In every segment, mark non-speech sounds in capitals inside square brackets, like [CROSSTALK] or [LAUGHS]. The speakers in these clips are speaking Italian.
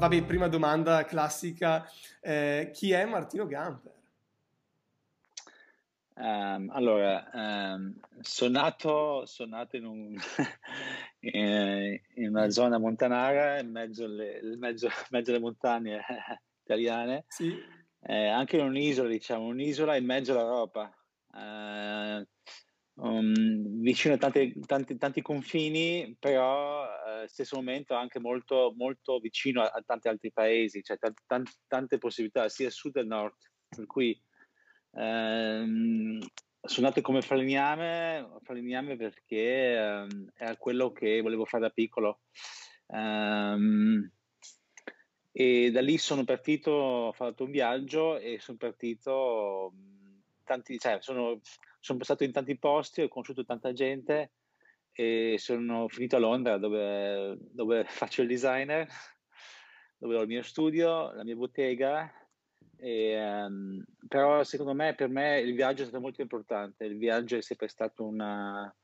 vabbè, prima domanda classica, eh, chi è Martino Gamper? Um, allora, um, sono, nato, sono nato in, un, [LAUGHS] in, una zona montanara, in mezzo alle, mezzo, mezzo alle montagne italiane, sì. eh, anche in un'isola, diciamo, un'isola in mezzo all'Europa, uh, um, vicino a tanti, tanti, tanti confini, però allo stesso momento anche molto, molto vicino a, a tanti altri paesi, cioè t- t- tante possibilità sia a sud che a nord, per cui Ehm, sono nato come falegname, falegname perché ehm, era quello che volevo fare da piccolo. Ehm, e da lì sono partito, ho fatto un viaggio e sono partito, tanti, cioè, sono, sono passato in tanti posti, ho conosciuto tanta gente e sono finito a Londra dove, dove [LAUGHS] faccio il designer, dove ho il mio studio, la mia bottega e, um, però secondo me, per me il viaggio è stato molto importante, il viaggio è sempre stato una,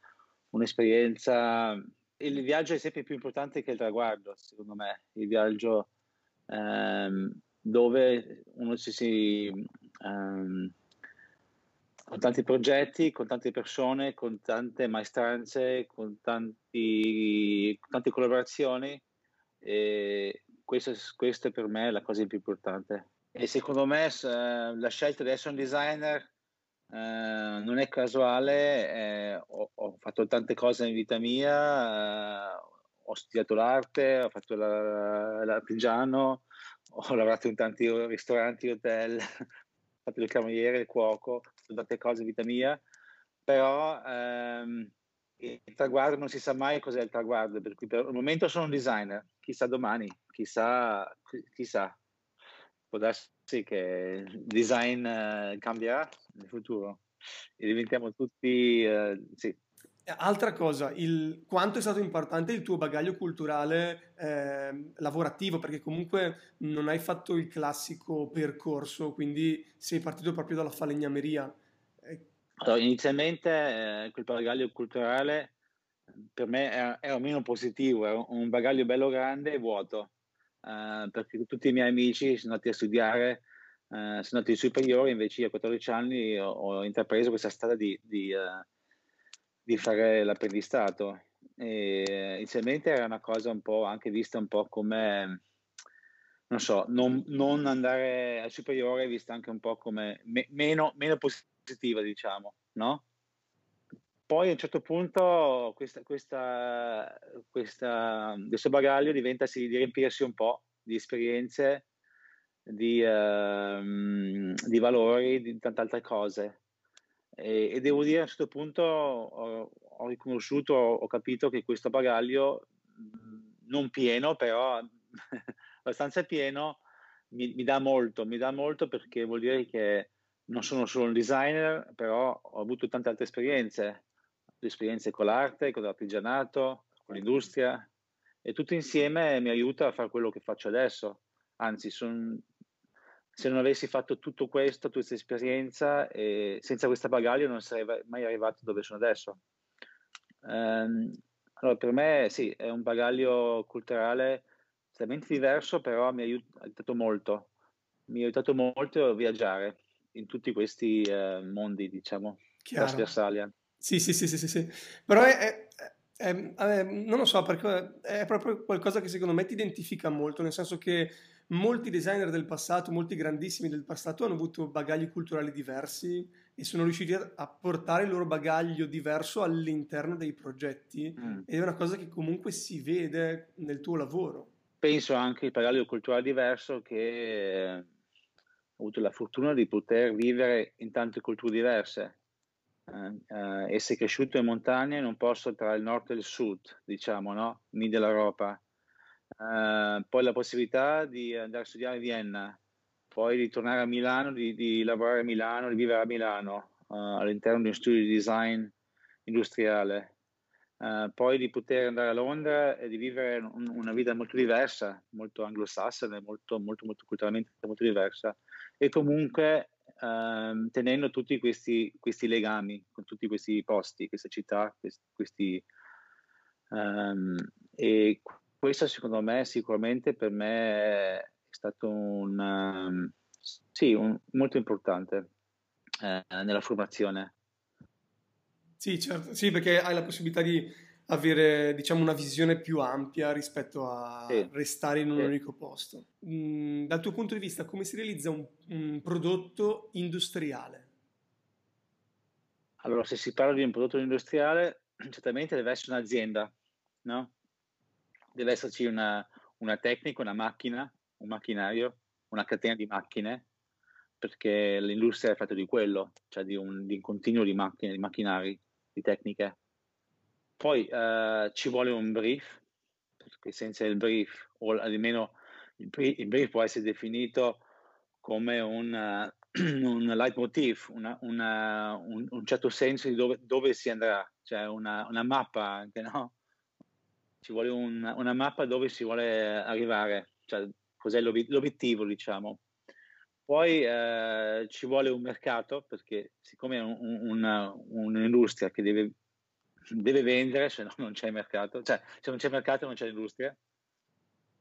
un'esperienza, il viaggio è sempre più importante che il traguardo, secondo me, il viaggio um, dove uno si, si um, con tanti progetti, con tante persone, con tante maestranze, con, tanti, con tante collaborazioni e questo, questo per me è la cosa più importante. E secondo me la scelta di essere un designer eh, non è casuale, eh, ho, ho, fatto tante cose in vita mia, eh, ho studiato l'arte, ho fatto la, l'artigiano, ho lavorato in tanti ristoranti, hotel, [LAUGHS] ho fatto il cameriere, il cuoco, fatto tante cose vita mia, però ehm, il traguardo non si sa mai cos'è il traguardo, per cui per il momento sono un designer, chissà domani, chissà, chissà può darsi che il design uh, cambierà nel futuro e diventiamo tutti, uh, sì. Altra cosa, il, quanto è stato importante il tuo bagaglio culturale eh, lavorativo, perché comunque non hai fatto il classico percorso, quindi sei partito proprio dalla falegnameria. Allora, inizialmente eh, quel bagaglio culturale per me era, era meno positivo, era un bagaglio bello grande e vuoto uh, perché tutti i miei amici sono andati a studiare, uh, sono andati ai superiori, invece io a 14 anni ho, ho intrapreso questa strada di, di, uh, di fare l'apprendistato. E inizialmente era una cosa un po' anche vista un po' come, non so, non, non andare al superiore vista anche un po' come me, meno, meno positiva, diciamo, no? Poi a un certo punto questa, questa, questa, questo bagaglio diventa di riempirsi un po' di esperienze, di, uh, di valori, di tante altre cose. E, e, devo dire a certo punto ho, ho riconosciuto, ho capito che questo bagaglio, non pieno, però [LAUGHS] abbastanza pieno, mi, mi dà molto, mi dà molto perché vuol dire che non sono solo un designer, però ho avuto tante altre esperienze esperienze con l'arte, con l'artigianato, con l'industria e tutto insieme mi aiuta a fare quello che faccio adesso. Anzi, son, se non avessi fatto tutto questo, tutta questa esperienza, e senza questo bagaglio non sarei mai arrivato dove sono adesso. Um, allora, per me sì, è un bagaglio culturale estremamente diverso, però mi ha aiutato molto. Mi ha aiutato molto a viaggiare in tutti questi uh, mondi, diciamo, trasversali. Sì, sì, sì, sì, sì, sì. Però è, è, è, non lo so, perché è proprio qualcosa che secondo me ti identifica molto, nel senso che molti designer del passato, molti grandissimi del passato hanno avuto bagagli culturali diversi e sono riusciti a portare il loro bagaglio diverso all'interno dei progetti mm. ed è una cosa che comunque si vede nel tuo lavoro. Penso anche il bagaglio culturale diverso che ho avuto la fortuna di poter vivere in tante culture diverse uh, essere cresciuto in montagna in un posto tra il nord e il sud, diciamo, no? Media Europa. Uh, poi la possibilità di andare a studiare a Vienna, poi di tornare a Milano, di, di lavorare a Milano, di vivere a Milano uh, all'interno di un studio di design industriale. Uh, poi di poter andare a Londra e di vivere un, una vita molto diversa, molto anglosassone, molto, molto, molto culturalmente molto diversa e comunque ehm, tenendo tutti questi, questi, legami con tutti questi posti, queste città, questi, questi um, e questo secondo me sicuramente per me è stato un, um, sì, un, molto importante eh, nella formazione. Sì, certo, sì, perché hai la possibilità di avere, diciamo, una visione più ampia rispetto a sì. restare in un sì. unico posto. Mm, dal tuo punto di vista, come si realizza un, un prodotto industriale? Allora, se si parla di un prodotto industriale, certamente deve essere un'azienda, no? Deve esserci una, una tecnica, una macchina, un macchinario, una catena di macchine, perché l'industria è fatta di quello, cioè di un, di un continuo di macchine, di macchinari, di tecniche. Poi uh, ci vuole un brief, perché senza il brief, o almeno il brief, il brief può essere definito come un, uh, [CLEARS THROAT] un leitmotiv, una, una, un, un, certo senso di dove, dove si andrà, cioè una, una, mappa anche, no? Ci vuole un, una mappa dove si vuole arrivare, cioè cos'è l'obiettivo, diciamo. Poi eh, ci vuole un mercato, perché siccome è un, una, un'industria che deve, deve, vendere, se no non c'è mercato, cioè se non c'è mercato non c'è industria.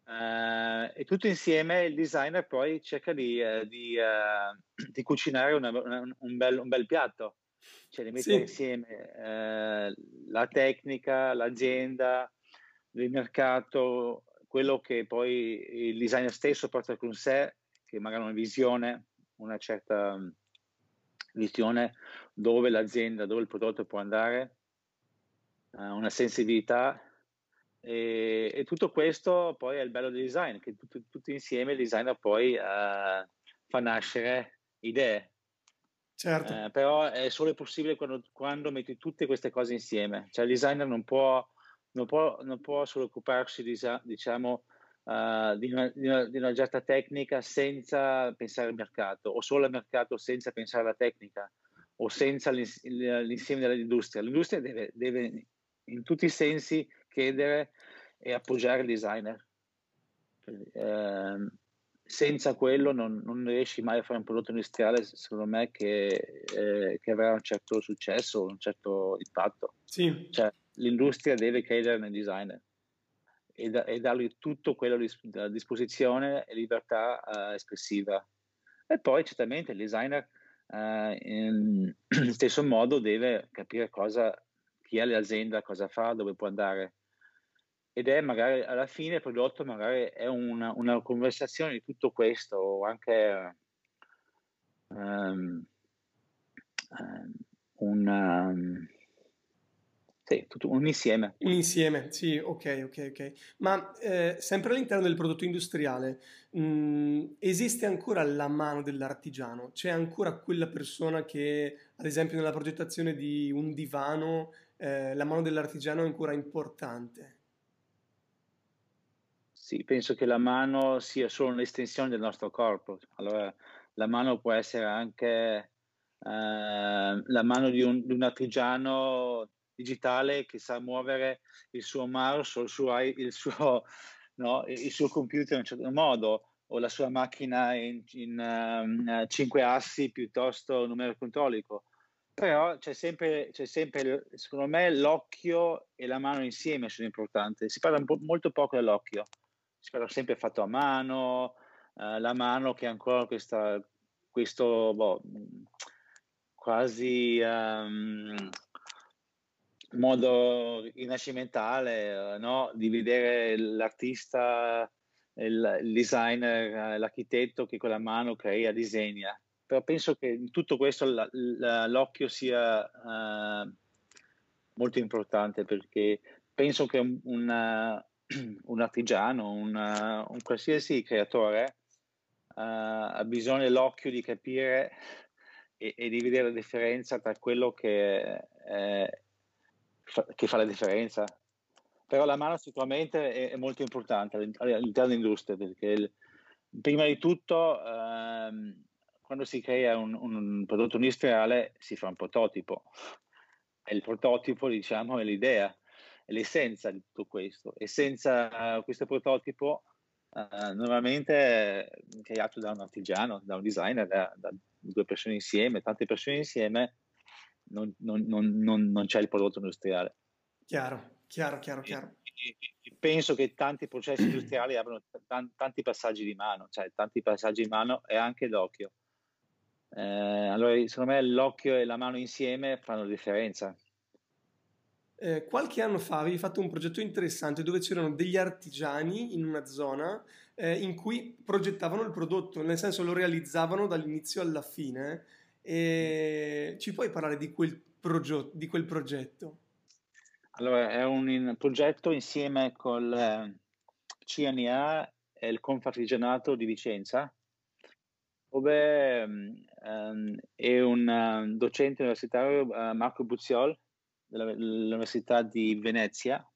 Eh, e tutto insieme il designer poi cerca di, eh, di, eh, di cucinare una, una, un, bel, un, bel, piatto, cioè di mettere sì. insieme eh, la tecnica, l'azienda, il mercato, quello che poi il designer stesso porta con sé, che magari una visione, una certa mm, visione dove l'azienda, dove il prodotto può andare, uh, una sensibilità e, e, tutto questo poi è il bello del design, che tutto, tutto insieme il designer poi uh, fa nascere idee. Certo. Uh, però è solo possibile quando, quando metti tutte queste cose insieme. Cioè il designer non può non può, non può solo occuparsi diciamo, uh, di, una, di, una, di, una, certa tecnica senza pensare al mercato o solo al mercato senza pensare alla tecnica o senza l'insieme dell'industria. L'industria deve, deve in tutti i sensi chiedere e appoggiare il designer. Eh, senza quello non, non, riesci mai a fare un prodotto industriale, secondo me, che, eh, che avrà un certo successo, un certo impatto. Sì. Cioè, l'industria deve credere nel designer e, da, e dargli tutto quello a disposizione e libertà uh, espressiva. E poi certamente il designer uh, in [CLEARS THROAT] stesso modo deve capire cosa, chi è l'azienda, cosa fa, dove può andare. Ed è magari alla fine il prodotto magari è una, una conversazione di tutto questo, o anche um, um, una, um, sì, tutto un insieme. Un insieme, sì, ok, ok, ok. Ma eh, sempre all'interno del prodotto industriale, mh, mm, esiste ancora la mano dell'artigiano? C'è ancora quella persona che, ad esempio, nella progettazione di un divano, eh, la mano dell'artigiano è ancora importante? Sì, penso che la mano sia solo un'estensione del nostro corpo. Allora, la mano può essere anche eh, la mano di un, di un artigiano digitale che sa muovere il suo mouse o il suo, il suo, [LAUGHS] no, il suo computer in un certo modo o la sua macchina in, in um, cinque assi piuttosto numero controllico. Però c'è sempre, c'è sempre, secondo me, l'occhio e la mano insieme sono importanti. Si parla po- molto poco dell'occhio, si parla sempre fatto a mano, uh, la mano che ha ancora questa, questo boh, quasi um, modo rinascimentale no? di vedere l'artista, il, designer, l'architetto che con la mano crea, disegna. Però penso che in tutto questo la, la, l'occhio sia uh, molto importante perché penso che un, una, [CLEARS THROAT] un artigiano, una, un qualsiasi creatore uh, ha bisogno dell'occhio di capire e, e, di vedere la differenza tra quello che è, che fa la differenza. Però la mano sicuramente è, è molto importante all'interno dell'industria perché il, prima di tutto ehm, quando si crea un, un, prodotto industriale si fa un prototipo e il prototipo diciamo è l'idea, è l'essenza di tutto questo e senza uh, questo prototipo uh, normalmente creato da un artigiano, da un designer, da, da due persone insieme, tante persone insieme non, non, non, non c'è il prodotto industriale. Chiaro, chiaro, chiaro, chiaro. penso che tanti processi industriali [CLEARS THROAT] abbiano t- tanti passaggi di mano, cioè tanti passaggi di mano e anche l'occhio. Eh, allora, secondo me l'occhio e la mano insieme fanno la differenza. Eh, qualche anno fa avevi fatto un progetto interessante dove c'erano degli artigiani in una zona eh, in cui progettavano il prodotto, nel senso lo realizzavano dall'inizio alla fine. E ci puoi parlare di quel, progio- di quel progetto? Allora, è un in- progetto insieme col eh, CNA e il Confartigianato di Vicenza, dove um, è un uh, docente universitario, uh, Marco Buzziol, dell'Università di Venezia,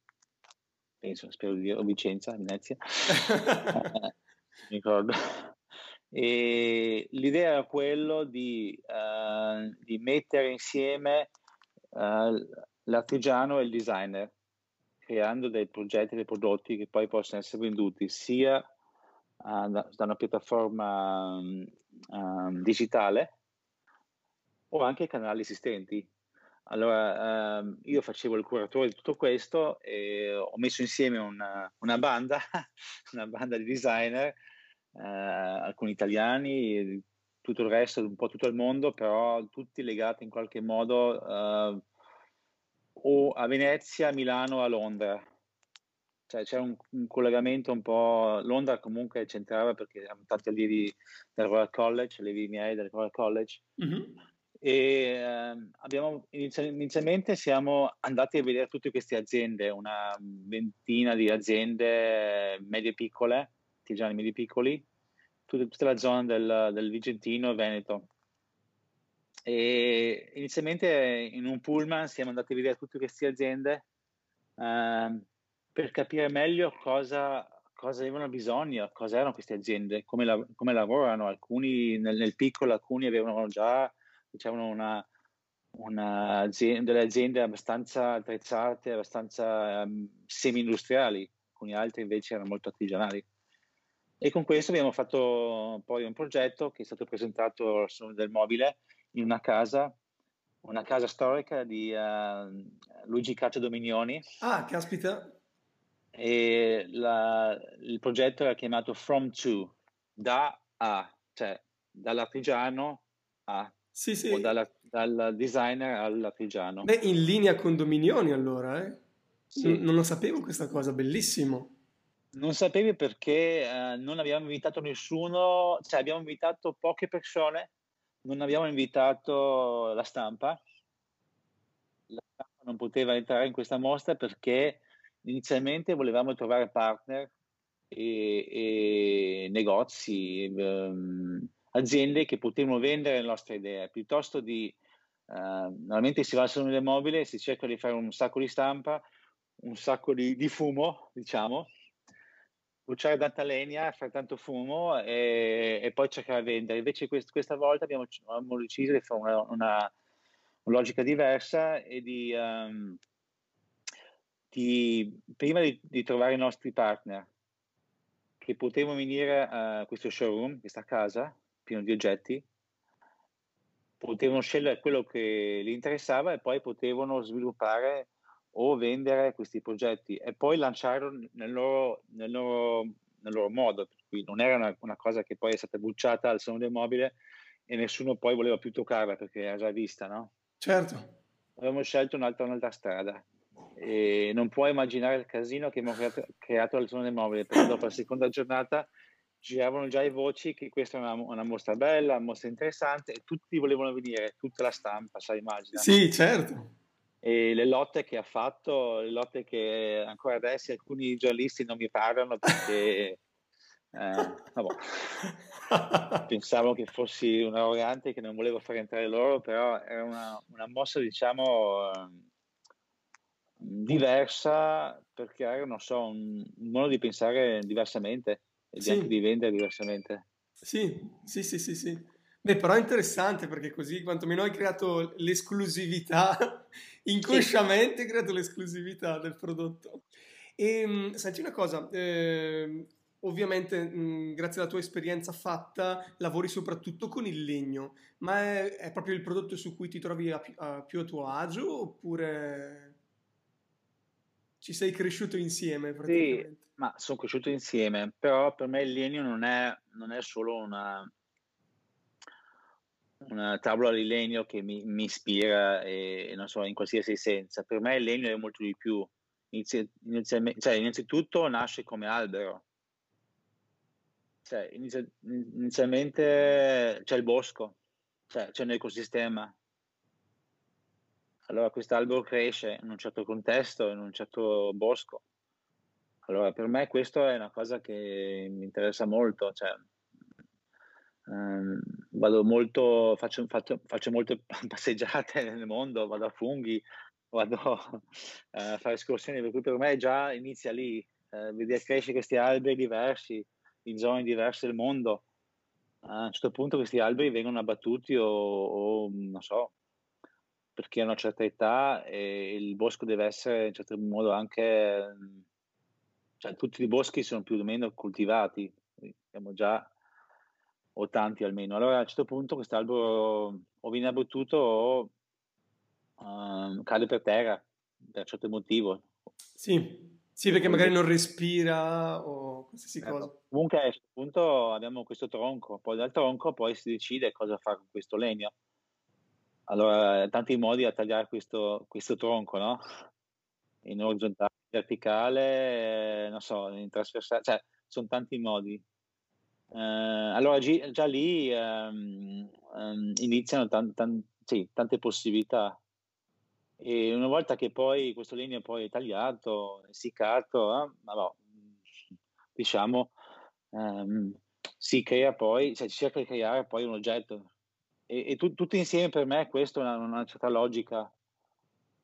penso, spero di dire, o Vicenza, Venezia, [LAUGHS] eh, mi ricordo. E l'idea era quello di, uh, di mettere insieme uh, l'artigiano e il designer, creando dei progetti, dei prodotti che poi possono essere venduti sia uh, da, una piattaforma um, digitale o anche canali esistenti. Allora, ehm, io facevo il curatore di tutto questo e ho messo insieme una, una banda, [LAUGHS] una banda di designer, eh, alcuni italiani, tutto il resto, un po' tutto il mondo, però tutti legati in qualche modo eh, o a Venezia, a Milano, o a Londra. Cioè c'è un, un, collegamento un po'... Londra comunque c'entrava perché erano tanti allievi del Royal College, allievi miei del Royal College. Mm-hmm e eh, abbiamo inizialmente siamo andati a vedere tutte queste aziende, una ventina di aziende medie piccole, artigiani medie piccoli, tutta, tutta la zona del, del Vicentino e Veneto. E inizialmente in un pullman siamo andati a vedere tutte queste aziende eh, per capire meglio cosa, cosa avevano bisogno, cosa erano queste aziende, come, la, come lavorano. Alcuni nel, nel piccolo, alcuni avevano già diciamo una, una azienda, delle aziende abbastanza attrezzate, abbastanza um, semi-industriali, alcuni altri invece erano molto artigianali. E con questo abbiamo fatto poi un progetto che è stato presentato al Salone del Mobile in una casa, una casa storica di uh, Luigi Caccia Dominioni. Ah, caspita! E la, il progetto era chiamato From To, da a, cioè dall'artigiano a sì, sì. o dalla, dal designer all'artigiano. Beh, in linea con Dominioni allora, eh? Sì. Non lo sapevo questa cosa, bellissimo. Non sapevi perché eh, non abbiamo invitato nessuno, cioè abbiamo invitato poche persone, non abbiamo invitato la stampa. La stampa non poteva entrare in questa mostra perché inizialmente volevamo trovare partner e, e negozi. Um, aziende che potevano vendere le nostre idee, piuttosto di uh, normalmente si va al salone del mobile, si cerca di fare un sacco di stampa, un sacco di, di fumo, diciamo, bruciare tanta legna, fare tanto fumo e, e poi cercare di vendere. Invece quest, questa volta abbiamo, abbiamo, deciso di fare una, una, una logica diversa e di, um, di prima di, di, trovare i nostri partner che potevano venire a questo showroom, questa casa, pieno di oggetti, potevano scegliere quello che gli interessava e poi potevano sviluppare o vendere questi progetti e poi lanciarlo nel loro, nel loro, nel loro modo. Per cui non era una, una, cosa che poi è stata bucciata al salone del mobile e nessuno poi voleva più toccarla perché era già vista, no? Certo. Abbiamo scelto un'altra, un'altra strada e non puoi immaginare il casino che abbiamo creato, creato al salone del mobile perché dopo la seconda giornata giravano già i voci che questa è una, una, mostra bella, una mostra interessante e tutti volevano venire, tutta la stampa, sai, immagina. Sì, certo. E le lotte che ha fatto, le lotte che ancora adesso alcuni giornalisti non mi parlano perché [LAUGHS] eh, pensavo che fossi un arrogante che non volevo far entrare loro, però era una, una mossa, diciamo, diversa per creare, non so, un, un modo di pensare diversamente e sì. anche di vendere diversamente. Sì, sì, sì, sì, sì. Beh, però è interessante perché così quantomeno hai creato l'esclusività, inconsciamente sì. hai creato l'esclusività del prodotto. E ehm, senti una cosa, eh, ovviamente mh, grazie alla tua esperienza fatta lavori soprattutto con il legno, ma è, è proprio il prodotto su cui ti trovi a, a più a tuo agio oppure Ci sei cresciuto insieme praticamente. Sì, ma sono cresciuto insieme, però per me il legno non è, non è solo una, una tavola di legno che mi, mi ispira e, non so, in qualsiasi senso. Per me il legno è molto di più. Inizi, cioè, innanzitutto nasce come albero. Cioè, inizia, inizialmente c'è il bosco, cioè, c'è un ecosistema allora quest'albero cresce in un certo contesto, in un certo bosco. Allora per me questo è una cosa che mi interessa molto, cioè, ehm, vado molto, faccio, faccio, faccio, molte [LAUGHS] passeggiate nel mondo, vado a funghi, vado [LAUGHS] a fare escursioni, per cui per me già inizia lì, eh, vedere crescere questi alberi diversi in zone diverse del mondo. A un certo punto questi alberi vengono abbattuti o, o non so, perché a una certa età e il bosco deve essere in certo modo anche, cioè tutti i boschi sono più o meno coltivati, abbiamo già o tanti almeno. Allora a un certo punto quest'albero o viene abbattuto o um, cade per terra per un certo motivo. Sì, sì perché magari non respira o qualsiasi ecco. cosa. Comunque a questo punto abbiamo questo tronco, poi dal tronco poi si decide cosa fare con questo legno. Allora, tanti modi a tagliare questo, questo tronco, no? In orizzontale, verticale, non so, in trasversale, cioè sono tanti modi. Eh, allora già lì um, um, iniziano tan, tan, sì, tante possibilità. E una volta che poi questo legno poi è tagliato, essiccato, eh, no, diciamo, um, si crea poi, cioè si cerca di creare poi un oggetto e, e tu, tutto insieme per me questo è una, una certa logica.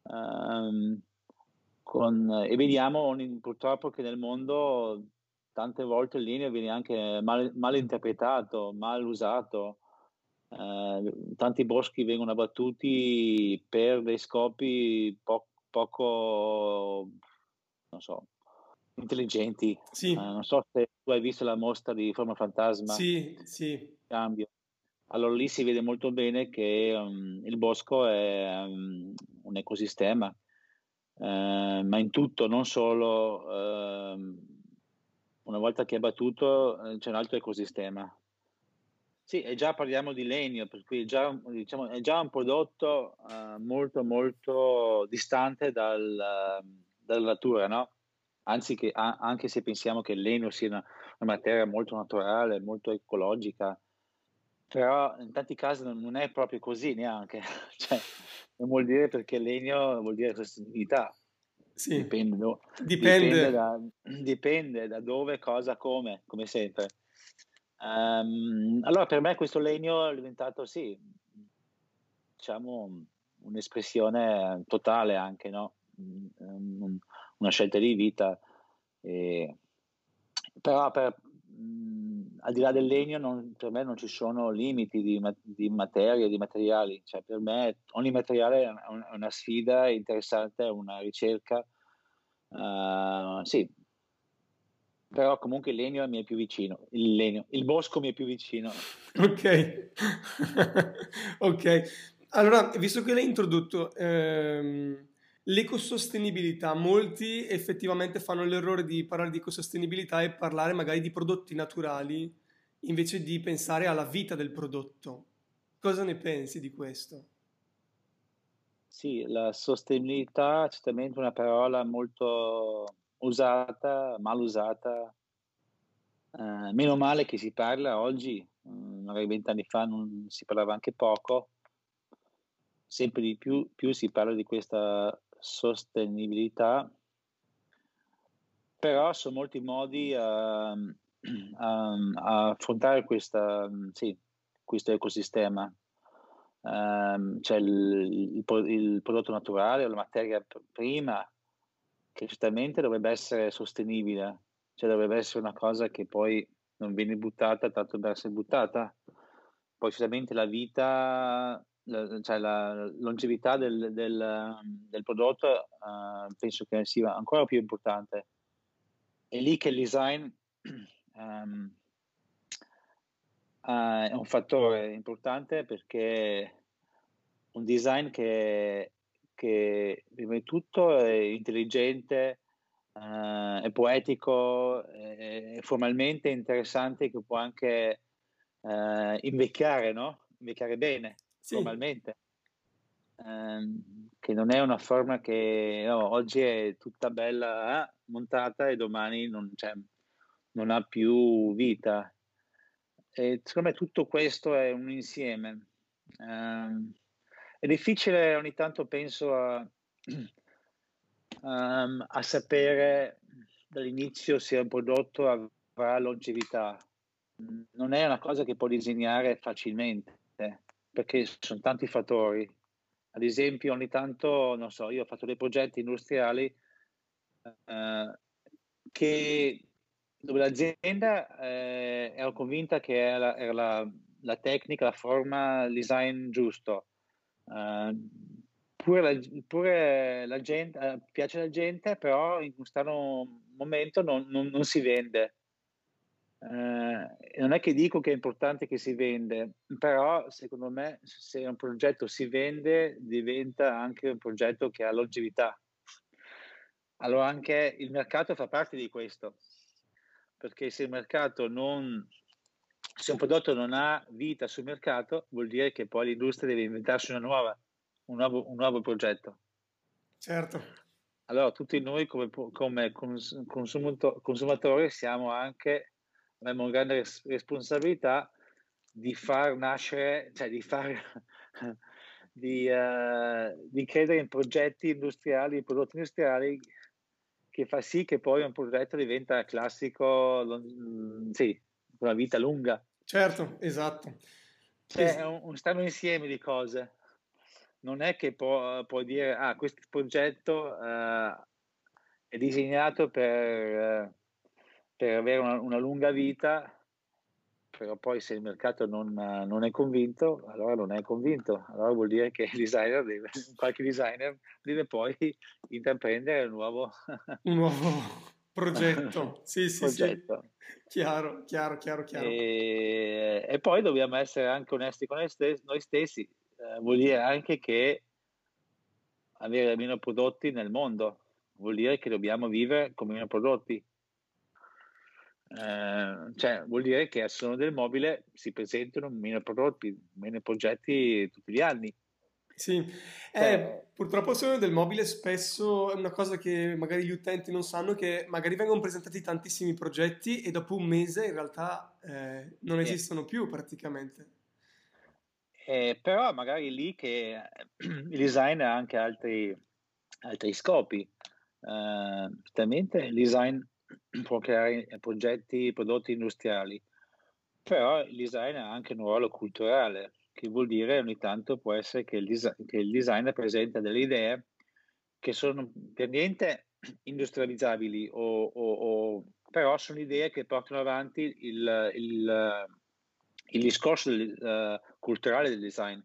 Um, con, e vediamo purtroppo che nel mondo tante volte il linea viene anche mal, mal interpretato, mal usato. Eh, tanti boschi vengono abbattuti per dei scopi po- poco, non so, intelligenti. Sì. Eh, non so se tu hai visto la mostra di Forma Fantasma. Sì, sì. Cambio allora lì si vede molto bene che um, il bosco è um, un ecosistema, uh, ma in tutto, non solo uh, una volta che è battuto eh, c'è un altro ecosistema. Sì, e già parliamo di legno, per cui già, diciamo, è già un prodotto uh, molto molto distante dal, dalla natura, no? Anzi, che, a, anche se pensiamo che il legno sia una, una materia molto naturale, molto ecologica, però in tanti casi non è proprio così neanche, [LAUGHS] cioè, non vuol dire perché legno vuol dire sostenibilità. Sì. Dipende, no? dipende. Dipende, da, [CLEARS THROAT] dipende, da, dove, cosa, come, come sempre. Um, allora per me questo legno è diventato, sì, diciamo, un'espressione totale anche, no? una scelta di vita. E, però per, al di là del legno non, per me non ci sono limiti di, di materie, di materiali, cioè per me ogni materiale è una, una sfida interessante, è una ricerca, uh, sì, però comunque il legno mi è più vicino, il legno, il bosco mi è più vicino. Ok, [LAUGHS] ok. Allora, visto che l'hai introdotto, ehm, L'ecosostenibilità, molti effettivamente fanno l'errore di parlare di ecosostenibilità e parlare magari di prodotti naturali invece di pensare alla vita del prodotto. Cosa ne pensi di questo? Sì, la sostenibilità è certamente una parola molto usata, mal usata. Eh, meno male che si parla oggi, mm, magari vent'anni fa non si parlava anche poco, sempre di più, più si parla di questa sostenibilità, però sono molti modi a, a, a affrontare questa, sì, questo ecosistema. Um, c'è il, il, il, prodotto naturale o la materia prima che certamente dovrebbe essere sostenibile, cioè dovrebbe essere una cosa che poi non viene buttata tanto per essere buttata. Poi certamente la vita cioè la longevità del, del, del prodotto uh, penso che sia ancora più importante. È lì che il design [CLEARS THROAT] um, uh, è un fattore importante perché un design che, che prima di tutto è intelligente, uh, è poetico, è formalmente interessante che può anche uh, invecchiare, no? Invecchiare bene, sì. formalmente. Um, che non è una forma che no, oggi è tutta bella eh, montata e domani non, cioè, non ha più vita. E secondo me tutto questo è un insieme. Um, è difficile ogni tanto penso a, um, a sapere dall'inizio se un prodotto avrà longevità. Non è una cosa che puoi disegnare facilmente perché sono tanti fattori. Ad esempio, ogni tanto, non so, io ho fatto dei progetti industriali uh, che, dove l'azienda eh, ero convinta che era, era la, la, tecnica, la forma, il design giusto. Uh, pure la, pure la gente, uh, piace alla gente, però in questo momento non, non, non si vende. Uh, non è che dico che è importante che si vende, però secondo me se un progetto si vende diventa anche un progetto che ha longevità. Allora anche il mercato fa parte di questo, perché se il mercato non, se un prodotto non ha vita sul mercato, vuol dire che poi l'industria deve inventarsi una nuova un nuovo, un nuovo progetto. Certo. Allora, tutti noi come, come consumato, consumatori siamo anche, abbiamo una grande responsabilità di far nascere, cioè di far, [LAUGHS] di, uh, di credere in progetti industriali, prodotti industriali che fa sì che poi un progetto diventa classico, sì, con una vita lunga. Certo, esatto. Cioè, è un, un strano insieme di cose non è che può, può dire, ah, questo progetto uh, è disegnato per, uh, per avere una, una, lunga vita, però poi se il mercato non, non, è convinto, allora non è convinto. Allora vuol dire che il designer deve, qualche designer deve poi intraprendere un nuovo... un nuovo [LAUGHS] progetto. Sì, sì, progetto. sì. Chiaro, chiaro, chiaro, chiaro. E, e, poi dobbiamo essere anche onesti con noi stessi, noi stessi eh, vuol dire anche che avere meno prodotti nel mondo vuol dire che dobbiamo vivere con meno prodotti. Eh, cioè vuol dire che a suono del mobile si presentano meno prodotti, meno progetti tutti gli anni. Sì, cioè, eh, purtroppo il suono del mobile spesso è una cosa che magari gli utenti non sanno, che magari vengono presentati tantissimi progetti e dopo un mese in realtà eh, non esistono più praticamente. Eh, però magari lì che [CLEARS THROAT] il design ha anche altri, altri scopi. Eh, il design può creare progetti, prodotti industriali, però il design ha anche un ruolo culturale, che vuol dire ogni tanto può essere che il, design, che il designer presenta delle idee che sono per niente [CLEARS THROAT] industrializzabili, o, o, o, però sono idee che portano avanti il, il, il discorso del, uh, culturale del design,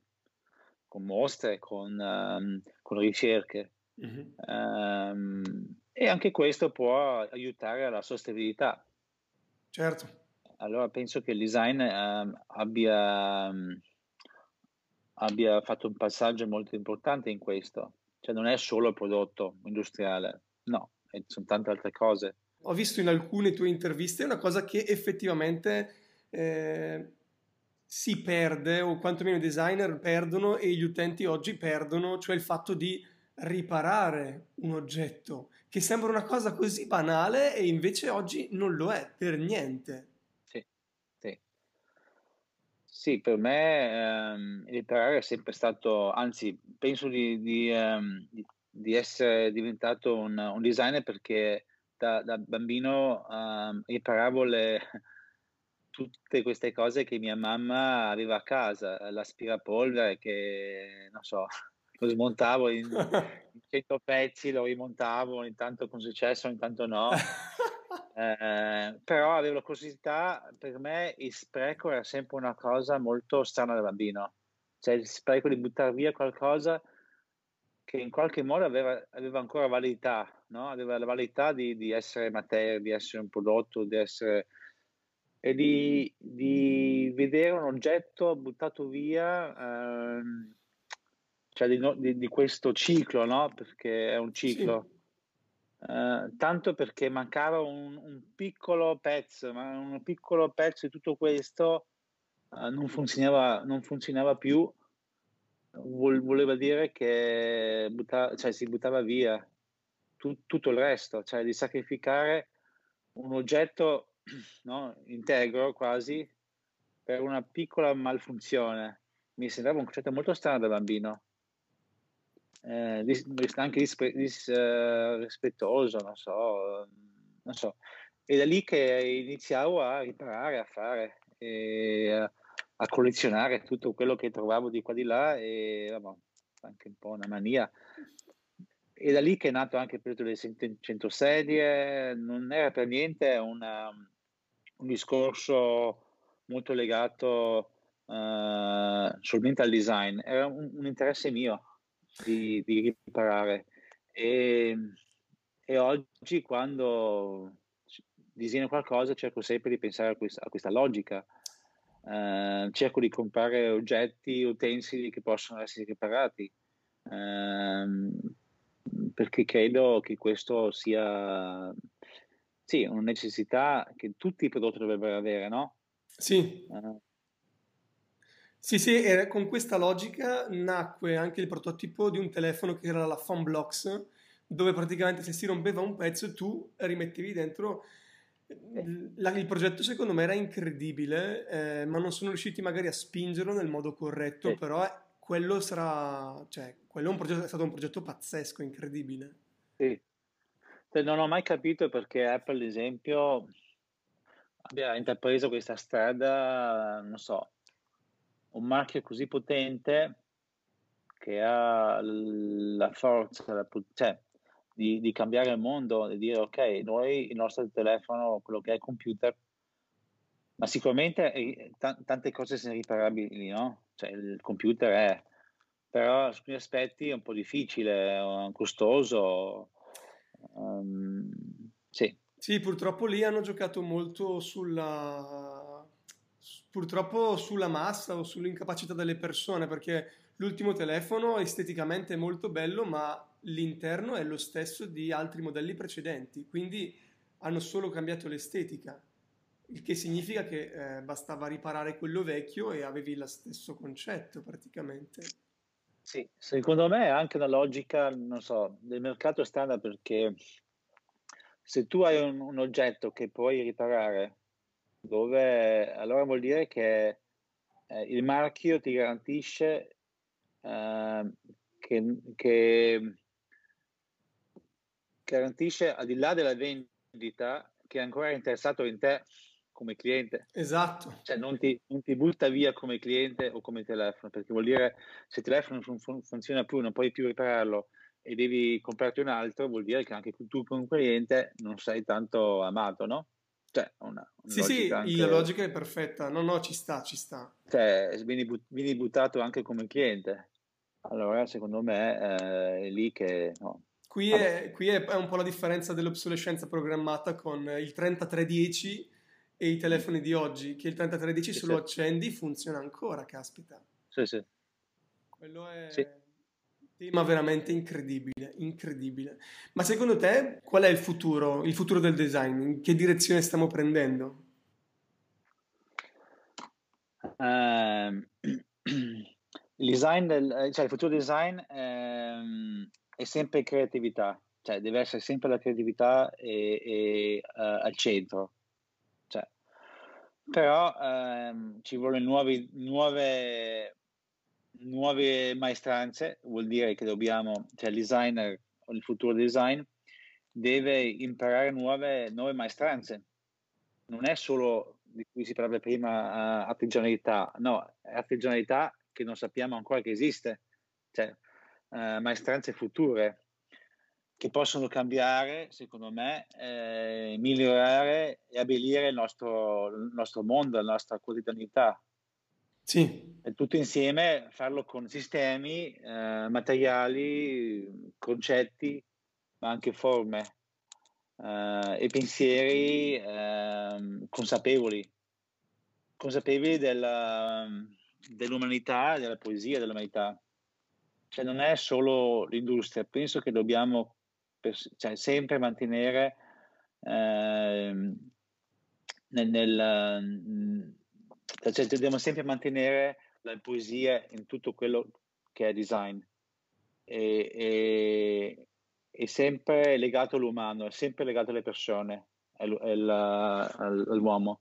con mostre, con, um, con ricerche. Mm-hmm. Um, e anche questo può aiutare alla sostenibilità. Certo. Allora penso che il design um, abbia, abbia fatto un passaggio molto importante in questo. Cioè non è solo il prodotto industriale, no, sono tante altre cose. Ho visto in alcune tue interviste una cosa che effettivamente eh, si perde, o quantomeno i designer perdono e gli utenti oggi perdono, cioè il fatto di riparare un oggetto, che sembra una cosa così banale e invece oggi non lo è per niente. Sì, sì. sì per me ehm, riparare è sempre stato, anzi penso di, di, ehm, di essere diventato un, un, designer perché da, da bambino ehm, riparavo le [LAUGHS] tutte queste cose che mia mamma aveva a casa, l'aspirapolvere che, non so, lo smontavo in, [LAUGHS] in 100 pezzi, lo rimontavo, ogni tanto con successo, ogni tanto no. [LAUGHS] Eh, però avevo la curiosità, per me il spreco era sempre una cosa molto strana da bambino, cioè il spreco di buttare via qualcosa che in qualche modo aveva, aveva ancora validità, no? aveva la validità di, di essere materia, di essere un prodotto, di essere e di, di vedere un oggetto buttato via, ehm, cioè di, di, di, questo ciclo, no? Perché è un ciclo. Sì. Uh, tanto perché mancava un, un, piccolo pezzo, ma un piccolo pezzo di tutto questo uh, non, funzionava, non, funzionava, più, Vol, voleva dire che butta, cioè, si buttava via tu, tutto il resto, cioè di sacrificare un oggetto [CLEARS THROAT] no, integro quasi per una piccola malfunzione. Mi sembrava un concetto molto strano da bambino eh, anche rispettoso, non so, non so. E da lì che iniziavo a riparare, a fare, a, a, collezionare tutto quello che trovavo di qua di là e vabbè, anche un po' una mania. E da lì che è nato anche il periodo delle 100 sedie, non era per niente una, un discorso molto legato uh, solamente al design, era un, un interesse mio di, di riparare. E, e, oggi quando disegno qualcosa cerco sempre di pensare a questa, a questa logica. Uh, cerco di comprare oggetti, utensili che possono essere riparati, uh, perché credo che questo sia sì, una necessità che tutti i prodotti dovrebbero avere, no? Sì. Uh, sì, sì, e con questa logica nacque anche il prototipo di un telefono che era la Phoneblox, dove praticamente se si rompeva un pezzo tu rimettevi dentro. La, il progetto secondo me era incredibile, eh, ma non sono riusciti magari a spingerlo nel modo corretto, sì. però quello sarà, cioè, quello è, progetto, è stato un progetto pazzesco, incredibile. Sì, cioè, non ho mai capito perché Apple, ad esempio, abbia intrapreso questa strada, non so, un marchio così potente che ha la forza la, cioè, di, di, cambiare il mondo, di dire ok, noi il nostro telefono, quello che è il computer, ma sicuramente eh, t- tante cose sono riparabili, no? Cioè il computer è, però su alcuni aspetti è un po' difficile, costoso. Um, sì. Sì, purtroppo lì hanno giocato molto sulla purtroppo sulla massa o sull'incapacità delle persone, perché l'ultimo telefono esteticamente è molto bello, ma l'interno è lo stesso di altri modelli precedenti, quindi hanno solo cambiato l'estetica, il che significa che eh, bastava riparare quello vecchio e avevi lo stesso concetto praticamente. Sì, secondo me è anche una logica, so, del mercato standard perché se tu hai un, un oggetto che puoi riparare dove allora vuol dire che eh, il marchio ti garantisce eh, che, che garantisce al di là della vendita che è ancora interessato in te come cliente. Esatto. Cioè non ti, non ti, butta via come cliente o come telefono, perché vuol dire se il telefono non fun- funziona più, non puoi più ripararlo e devi comprarti un altro, vuol dire che anche tu come cliente non sei tanto amato, no? Cioè, una, una sì, sì, anche... la logica è perfetta. No, no, ci sta, ci sta. Cioè, vieni, but- vieni buttato anche come cliente. Allora, secondo me, eh, è lì che... No. Qui, è, qui è, un po' la differenza dell'obsolescenza programmata con il 3310 e i telefoni di oggi, che il 3310 sì, se lo accendi funziona ancora, caspita. Sì, sì. Quello è... Sì tema veramente incredibile, incredibile. Ma secondo te qual è il futuro, il futuro del design? In che direzione stiamo prendendo? Uh, [CLEARS THROAT] il design, del, cioè il futuro design um, è sempre creatività, cioè deve essere sempre la creatività e, e, uh, al centro. Cioè, però um, ci vogliono nuovi, nuove nuove maestranze, vuol dire che dobbiamo, cioè il designer o il futuro design deve imparare nuove, nuove maestranze. Non è solo di cui si parlava prima uh, artigianalità, no, è artigianalità che non sappiamo ancora che esiste, cioè uh, maestranze future che possono cambiare, secondo me, eh, migliorare e abbellire il nostro, il nostro mondo, la nostra quotidianità. Sì. Tutto insieme farlo con sistemi, eh, materiali, concetti, ma anche forme eh, e pensieri eh, consapevoli, consapevoli della, dell'umanità, della poesia dell'umanità. Cioè non è solo l'industria, penso che dobbiamo cioè sempre mantenere eh, nel, nel cioè, dobbiamo sempre mantenere la poesia in tutto quello che è design e, e, è sempre legato all'umano, è sempre legato alle persone, all'uomo.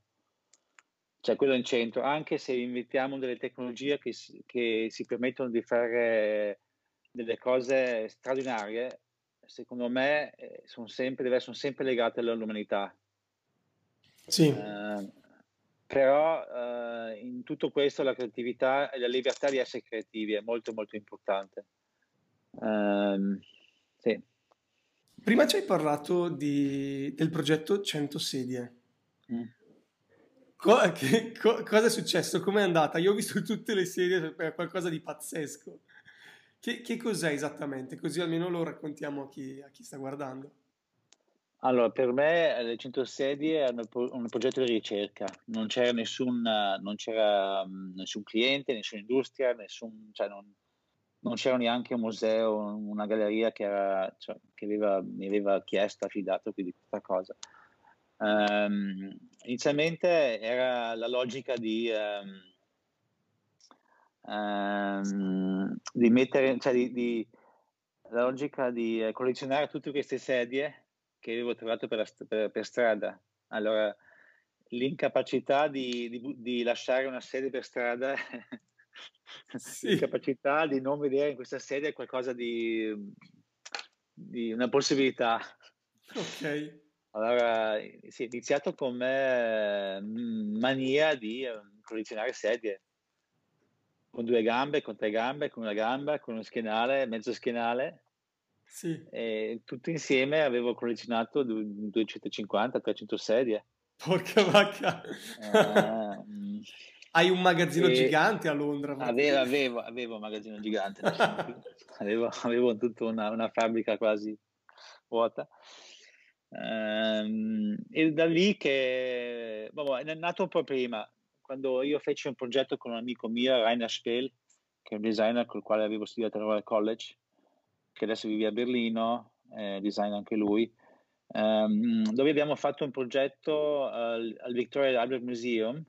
Cioè quello in centro, anche se invitiamo delle tecnologie che, che si permettono di fare delle cose straordinarie, secondo me eh, sono sempre, essere sempre legate all'umanità. Sì. Uh, però uh, in tutto questo la creatività e la libertà di essere creativi è molto molto importante. Uh, sì. Prima ci hai parlato di, del progetto 100 sedie. Mm. Co- [LAUGHS] che, co- cosa è successo? Com'è andata? Io ho visto tutte le sedie, è qualcosa di pazzesco. Che, che, cos'è esattamente? Così almeno lo raccontiamo a chi, a chi sta guardando. Allora, per me le 100 sedie è un progetto di ricerca, non c'era nessun, non c'era mm, nessun cliente, nessuna industria, nessun, cioè non, non, c'era neanche un museo, una galleria che, era, cioè, che aveva, mi aveva chiesto, affidato di questa cosa. Um, inizialmente era la logica di, um, di mettere, cioè di, di, la logica di eh, collezionare tutte queste sedie che avevo trovato per, per, per strada. Allora, l'incapacità di, di, di, lasciare una sedia per strada, [LAUGHS] sì. l'incapacità di non vedere in questa sedia qualcosa di, di una possibilità. Ok. Allora, si è iniziato con me mania di ehm, collezionare sedie con due gambe, con tre gambe, con una gamba, con uno schienale, mezzo schienale sì. E tutto insieme avevo collezionato 250-300 sedie. Porca vacca! Eh, [LAUGHS] Hai un magazzino e... gigante a Londra? Avevo, avevo, avevo, un magazzino gigante. [LAUGHS] avevo, avevo tutta una, una, fabbrica quasi vuota. Um, e da lì che vabbè, è nato un po' prima, quando io feci un progetto con un amico mio, Rainer Spell, che è un designer con il quale avevo studiato al college, che adesso vive a Berlino, eh, design anche lui, ehm, dove abbiamo fatto un progetto al, al Victoria Albert Museum.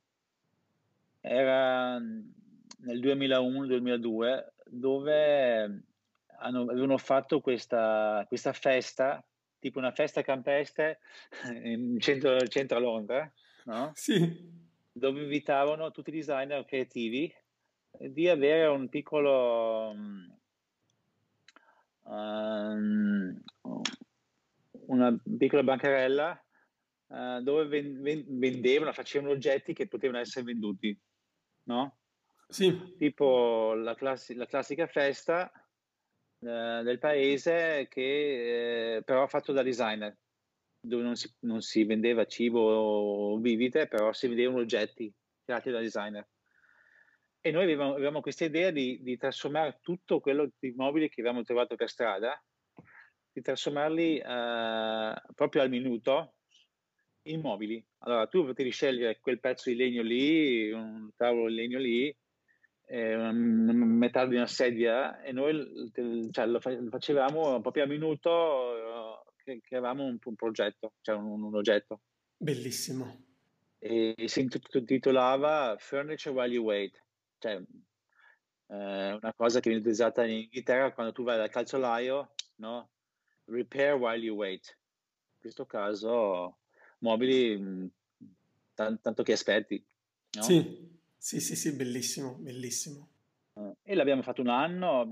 Era nel 2001-2002 dove hanno, avevano fatto questa, questa festa, tipo una festa campestre [LAUGHS] in centro, centro a Londra, no? Sì. dove invitavano tutti i designer creativi di avere un piccolo um, una piccola bancarella uh, dove ven- ven- vendevano, facevano oggetti che potevano essere venduti, no? Sì. Tipo la, classi- la classica festa uh, del paese che uh, però fatto da designer, dove non si, non si vendeva cibo o bibite, però si vendevano oggetti creati da designer. E noi avevamo, avevamo questa idea di, di, trasformare tutto quello di mobili che avevamo trovato per strada, di trasformarli eh, proprio al minuto in mobili. Allora tu potevi scegliere quel pezzo di legno lì, un tavolo di legno lì, eh, metà di una sedia e noi cioè, lo, facevamo proprio a minuto eh, che, che avevamo un, un, progetto, cioè un, un oggetto. Bellissimo. E si intitolava Furniture While You Wait cioè, eh, una cosa che viene utilizzata in Inghilterra quando tu vai dal calzolaio, no? Repair while you wait. In questo caso, mobili, mm, t- tanto che aspetti. No? Sì. sì, sì, sì, bellissimo, bellissimo. Eh, e l'abbiamo fatto un anno,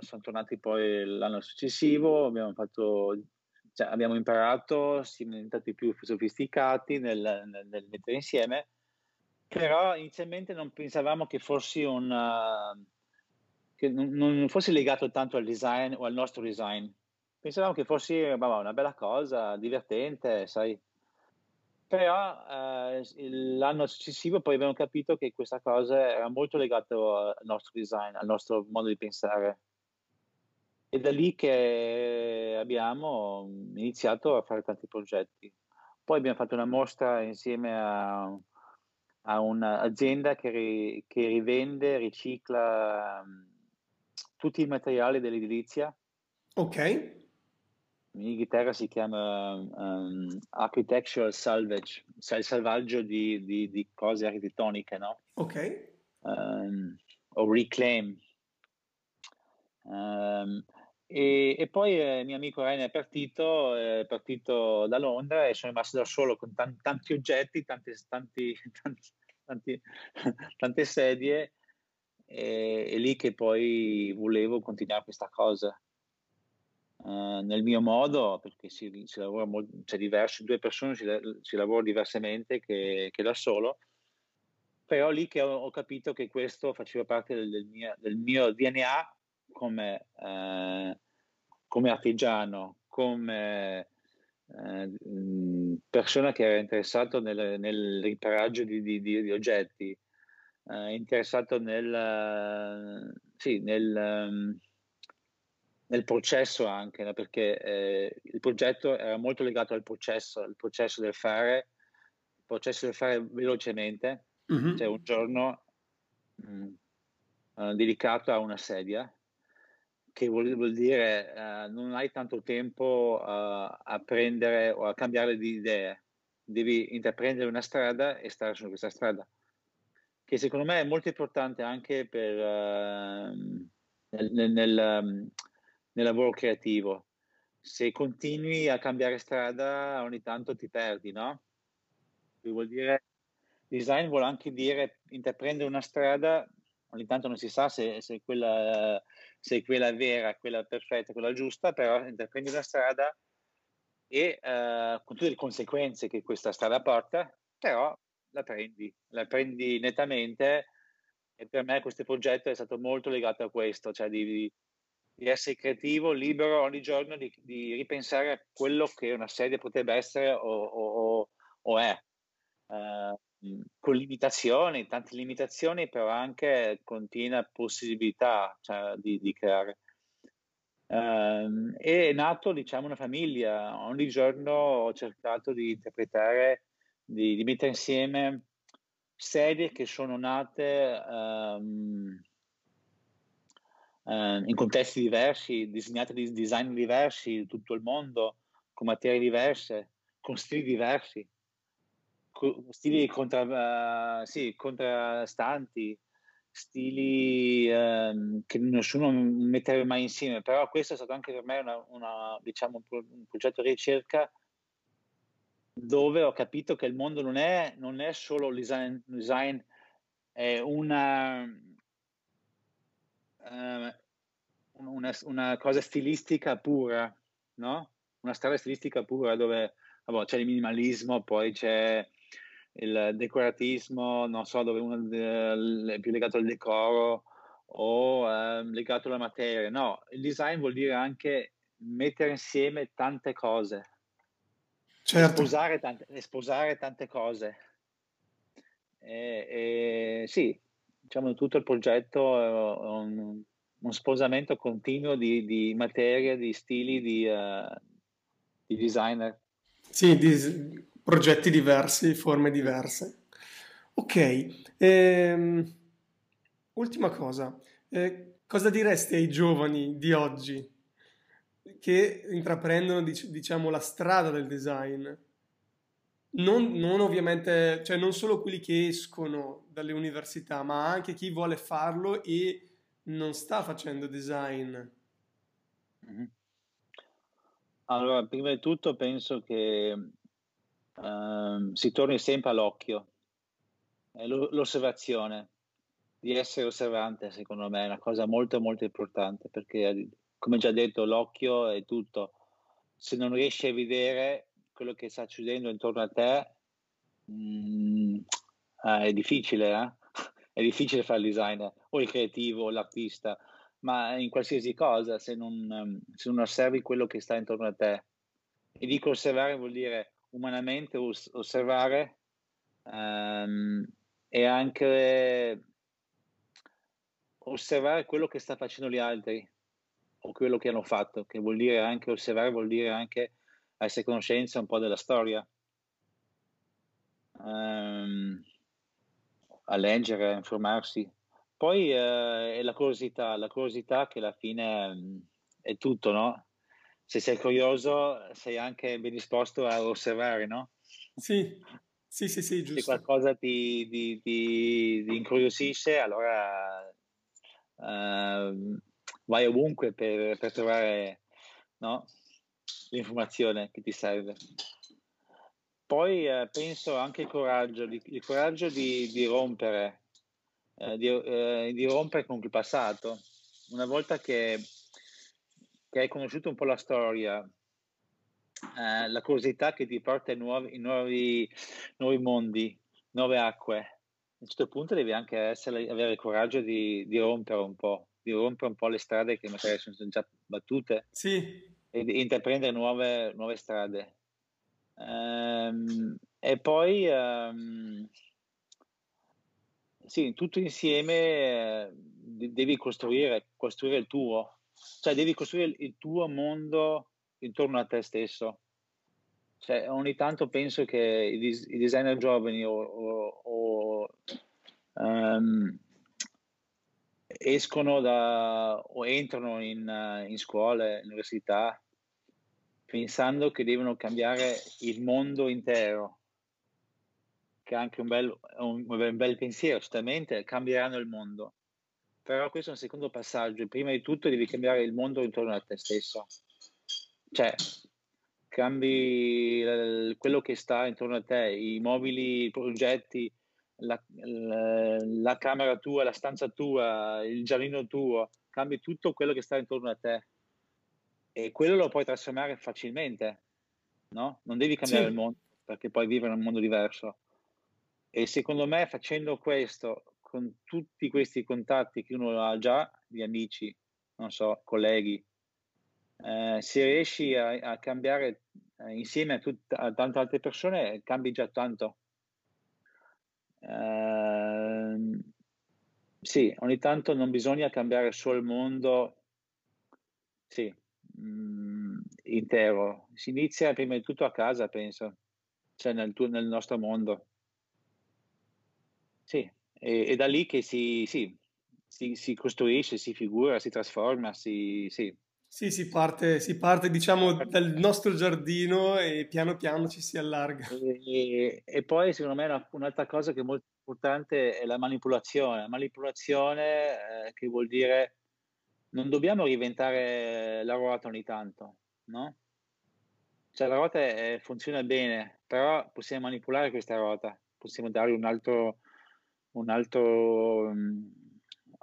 sono tornati poi l'anno successivo, abbiamo, fatto, cioè, abbiamo imparato, siamo diventati più sofisticati nel, nel, nel mettere insieme però inizialmente non pensavamo che fosse una, che non fosse legato tanto al design o al nostro design. Pensavamo che fosse una bella cosa, divertente, sai. Però eh, l'anno successivo poi abbiamo capito che questa cosa era molto legata al nostro design, al nostro modo di pensare. E da lì che abbiamo iniziato a fare tanti progetti. Poi abbiamo fatto una mostra insieme a a un'azienda che, ri, che rivende, ricicla um, tutti i materiali dell'edilizia. Ok. in Inghilterra si chiama um, architectural salvage, cioè il salvaggio di, di, di cose architettoniche, no? Ok. Um, o reclaim. Um, e, e, poi eh, mio amico Ryan è partito, è partito da Londra e sono rimasto da solo con t- tanti oggetti, tanti, [LAUGHS] tanti, tanti, tante sedie e, è lì che poi volevo continuare questa cosa. Uh, nel mio modo, perché si, si lavora molto, c'è diverso, due persone si, si lavora diversamente che, che, da solo, però lì che ho, ho capito che questo faceva parte del, del, mio, del mio, DNA come, uh, come artigiano, come uh, persona che era interessato nel, nel riparaggio di, di, di oggetti, interessato nel, sì, nel um, nel processo anche, perché eh, il progetto era molto legato al processo, il processo del fare, il processo del fare velocemente, mm-hmm. cioè un giorno mh, uh, dedicato a una sedia, che vuol, vuol dire uh, non hai tanto tempo uh, a prendere o a cambiare di idee, devi intraprendere una strada e stare su questa strada, che secondo me è molto importante anche per, nel, nel, nel um, nel lavoro creativo. Se continui a cambiare strada, ogni tanto ti perdi, no? Vuol dire, design vuole anche dire intraprendere una strada, ogni tanto non si sa se, se, quella, se è quella vera, quella perfetta, quella giusta, però intraprendi una strada e uh, con tutte le conseguenze che questa strada porta, però la prendi, la prendi nettamente e per me questo progetto è stato molto legato a questo, cioè di, di essere creativo, libero ogni giorno di, di, ripensare a quello che una serie potrebbe essere o, o, o è, uh, con limitazioni, tante limitazioni, però anche continua possibilità cioè, di, di, creare. Uh, è nato, diciamo, una famiglia. Ogni giorno ho cercato di interpretare, di, di mettere insieme serie che sono nate um, eh, in contesti diversi, disegnate di design diversi tutto il mondo, con materie diverse, con stili diversi, stili contra, uh, sì, contrastanti, stili um, che nessuno metterebbe mai insieme, però questo è stato anche per me una, una, diciamo, un progetto di ricerca dove ho capito che il mondo non è, non è solo design, design è una, uh, una, una, cosa stilistica pura, no? Una strada stilistica pura dove vabbè, c'è il minimalismo, poi c'è il decoratismo, non so, dove uno è più legato al decoro o eh, legato alla materia. No, il design vuol dire anche mettere insieme tante cose. Certo. Sposare tante, sposare tante cose. E, e, sì, diciamo tutto il progetto è un, un sposamento continuo di, di materie, di stili, di, uh, di designer. Sì, di progetti diversi, forme diverse. Ok, ehm, ultima cosa, eh, cosa diresti ai giovani di oggi che intraprendono diciamo la strada del design? Non, non, ovviamente, cioè non solo quelli che escono dalle università, ma anche chi vuole farlo e non sta facendo design. Mm-hmm. Allora, prima di tutto penso che uh, si torni sempre all'occhio, l'osservazione, di essere osservante secondo me è una cosa molto molto importante perché come già detto l'occhio è tutto, se non riesci a vedere quello che sta succedendo intorno a te mh, mm, eh, è difficile, eh? [LAUGHS] è difficile fare il designer o il creativo o l'artista, ma in qualsiasi cosa, se non, ehm, se non osservi quello che sta intorno a te. E dico osservare vuol dire umanamente osservare um, e anche osservare quello che sta facendo gli altri o quello che hanno fatto, che vuol dire anche osservare, vuol dire anche essere conoscenza un po' della storia. Um, a leggere, a informarsi. Poi eh, è la curiosità, la curiosità che alla fine mm, è tutto, no? Se sei curioso sei anche ben disposto a osservare, no? Sì, sì, sì, sì, giusto. Se qualcosa ti, ti, ti, ti incuriosisce, allora uh, vai ovunque per, per trovare no? l'informazione che ti serve. Poi eh, penso anche il coraggio, il coraggio di, di rompere, eh, di, eh, di, rompere con il passato. Una volta che, che hai conosciuto un po' la storia, eh, la curiosità che ti porta in nuovi, in nuovi, nuovi mondi, nuove acque, a un certo punto devi anche essere, avere il coraggio di, di rompere un po', di rompere un po' le strade che magari sono già battute sì. e di intraprendere nuove, nuove strade. Um, e poi um, sì, tutto insieme eh, devi costruire, costruire il tuo, cioè devi costruire il tuo mondo intorno a te stesso. Cioè, ogni tanto penso che i, dis- i designer giovani o, o, o um, escono da o entrano in, in scuole, università, pensando che devono cambiare il mondo intero, che è anche un bel, un, un bel pensiero, certamente cambieranno il mondo. Però questo è un secondo passaggio. Prima di tutto devi cambiare il mondo intorno a te stesso. Cioè, cambi quello che sta intorno a te, i mobili, i progetti, la, la, la, camera tua, la stanza tua, il giardino tuo, cambi tutto quello che sta intorno a te e quello lo puoi trasformare facilmente, no? Non devi cambiare sì. il mondo perché puoi vivere in un mondo diverso. E secondo me facendo questo con tutti questi contatti che uno ha già di amici, non so, colleghi, eh, se riesci a, a cambiare eh, insieme a, tut- a, tante altre persone, cambi già tanto. Eh, sì, ogni tanto non bisogna cambiare solo il mondo, sì, mh, mm, intero. Si inizia prima di tutto a casa, penso, cioè nel, tuo, nel nostro mondo. Sì, e, e da lì che si, sì, si, si, costruisce, si figura, si trasforma, si, sì. Sì, si parte, si parte diciamo dal nostro giardino e piano piano ci si allarga. E, e poi secondo me una, un'altra cosa che è molto importante è la manipolazione. La manipolazione eh, che vuol dire non dobbiamo riventare la ruota ogni tanto, no? Cioè la ruota è, funziona bene, però possiamo manipolare questa ruota, possiamo dargli un altro, un altro, um,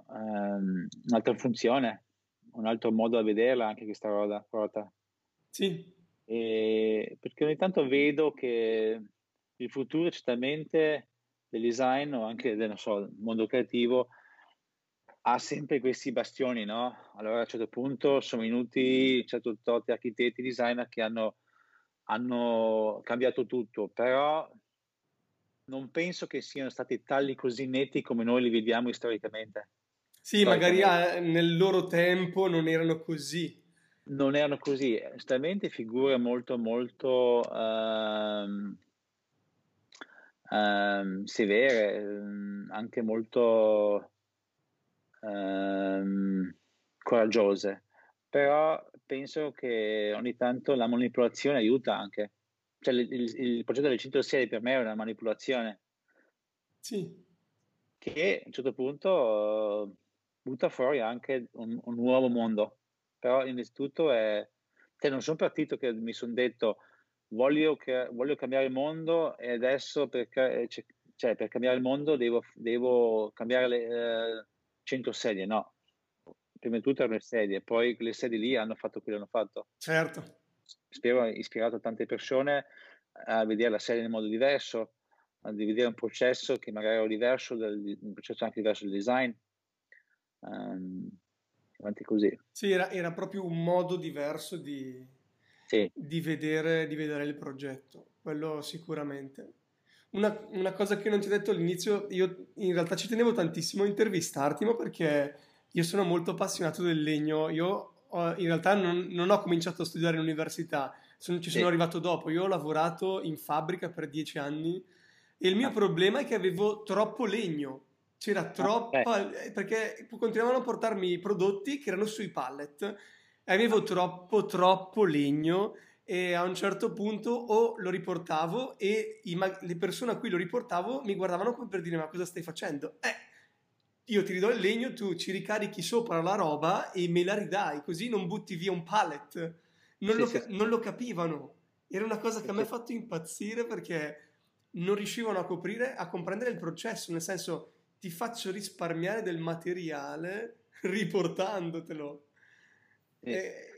un'altra funzione, un altro modo da vederla anche questa ruota. Sì. E perché ogni tanto vedo che il futuro certamente del design o anche del so, mondo creativo ha sempre questi bastioni, no? Allora a un certo punto sono venuti certo tot architetti, designer che hanno, hanno cambiato tutto, però non penso che siano stati tagli così netti come noi li vediamo storicamente. Sì, magari ah, nel loro tempo non erano così. Non erano così, giustamente figure molto molto um, um, severe, um, anche molto coraggiose, però penso che ogni tanto la manipolazione aiuta anche. Cioè il, il, il progetto del 106 per me è una manipolazione. Sì. Che a un certo punto uh, butta fuori anche un, un, nuovo mondo. Però innanzitutto è... Cioè non sono partito che mi sono detto voglio, che, voglio cambiare il mondo e adesso per, cioè, per cambiare il mondo devo, devo cambiare le... Uh, 100 sedie, no. Prima di tutto erano le sedie, poi le sedie lì hanno fatto quello che hanno fatto. Certo. Spero ha ispirato tante persone a vedere la serie in modo diverso, a vedere un processo che magari era diverso, del, un processo anche diverso del design. Um, avanti così. Sì, era, era, proprio un modo diverso di, sì. di, vedere, di vedere il progetto, quello sicuramente. Una, una, cosa che non ti ho detto all'inizio, io in realtà ci tenevo tantissimo a intervistarti, ma perché io sono molto appassionato del legno. Io ho, in realtà non, non, ho cominciato a studiare all'università, sono, ci sono sì. arrivato dopo. Io ho lavorato in fabbrica per dieci anni e il mio ah. problema è che avevo troppo legno. C'era ah, troppa... Eh. perché continuavano a portarmi prodotti che erano sui pallet avevo troppo, troppo legno e a un certo punto o lo riportavo e ma- le persone a cui lo riportavo mi guardavano come per dire ma cosa stai facendo? Eh, io ti ridò il legno, tu ci ricarichi sopra la roba e me la ridai, così non butti via un pallet. Non, sì, lo, sì. non lo capivano. Era una cosa che a me ha fatto impazzire perché non riuscivano a coprire, a comprendere il processo, nel senso ti faccio risparmiare del materiale riportandotelo. Sì. E,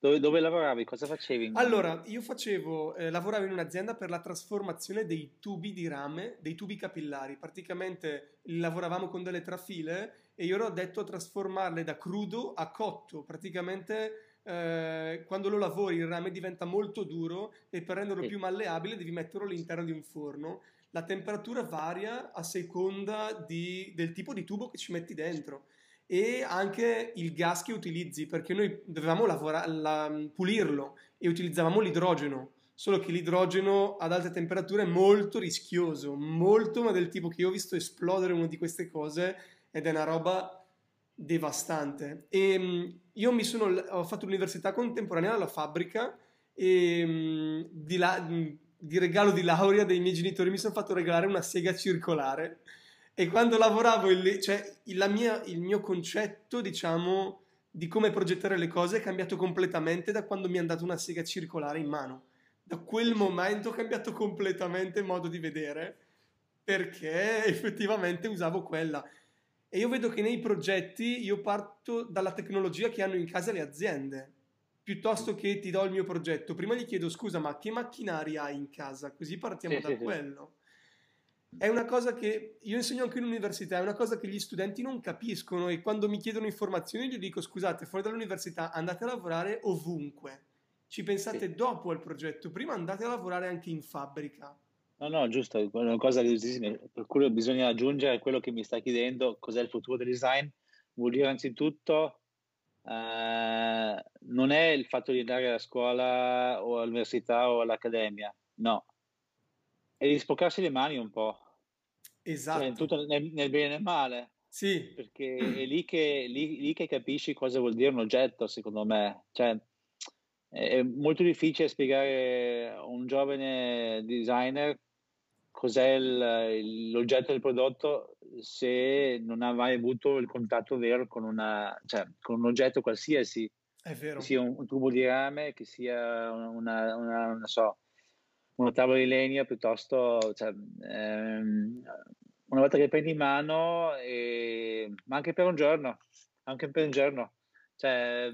dove, dove, lavoravi? Cosa facevi? Allora, io facevo, eh, lavoravo in un'azienda per la trasformazione dei tubi di rame, dei tubi capillari. Praticamente lavoravamo con delle trafile e io ero detto a trasformarle da crudo a cotto. Praticamente eh, quando lo lavori il rame diventa molto duro e per renderlo sì. più malleabile devi metterlo all'interno di un forno. La temperatura varia a seconda di, del tipo di tubo che ci metti dentro e anche il gas che utilizzi, perché noi dovevamo lavorare, la, pulirlo e utilizzavamo l'idrogeno, solo che l'idrogeno ad alte temperature è molto rischioso, molto, ma del tipo che io ho visto esplodere una di queste cose ed è una roba devastante. E io sono, ho fatto l'università contemporanea alla fabbrica e di, la, di regalo di laurea dei miei genitori mi sono fatto regalare una sega circolare e quando lavoravo, il, cioè, mia, il mio concetto, diciamo, di come progettare le cose è cambiato completamente da quando mi è andata una sega circolare in mano. Da quel momento ho cambiato completamente il modo di vedere perché effettivamente usavo quella. E io vedo che nei progetti io parto dalla tecnologia che hanno in casa le aziende, piuttosto che ti do il mio progetto. Prima gli chiedo scusa, ma che macchinari hai in casa? Così partiamo sì, da sì, quello. Sì. È una cosa che io insegno anche in università, è una cosa che gli studenti non capiscono e quando mi chiedono informazioni gli dico scusate, fuori dall'università andate a lavorare ovunque, ci pensate sì. dopo al progetto, prima andate a lavorare anche in fabbrica. No, no, giusto, è una cosa per cui bisogna aggiungere quello che mi stai chiedendo, cos'è il futuro del design, vuol dire anzitutto eh, non è il fatto di andare a scuola o all'università o all'accademia, no, e di sporcarsi le mani un po'. Esatto. Cioè, tutto nel, nel, bene e nel male. Sì. Perché è lì che, lì, lì che capisci cosa vuol dire un oggetto, secondo me. Cioè, è molto difficile spiegare a un giovane designer cos'è il, l'oggetto del prodotto se non ha mai avuto il contatto vero con, una, cioè, con un oggetto qualsiasi. È vero. Che sia un, un tubo di rame, che sia una, una, una, una so, una tavola di legno piuttosto, cioè, ehm, una volta che prendi in mano, e, ma anche per un giorno, anche per un giorno, cioè,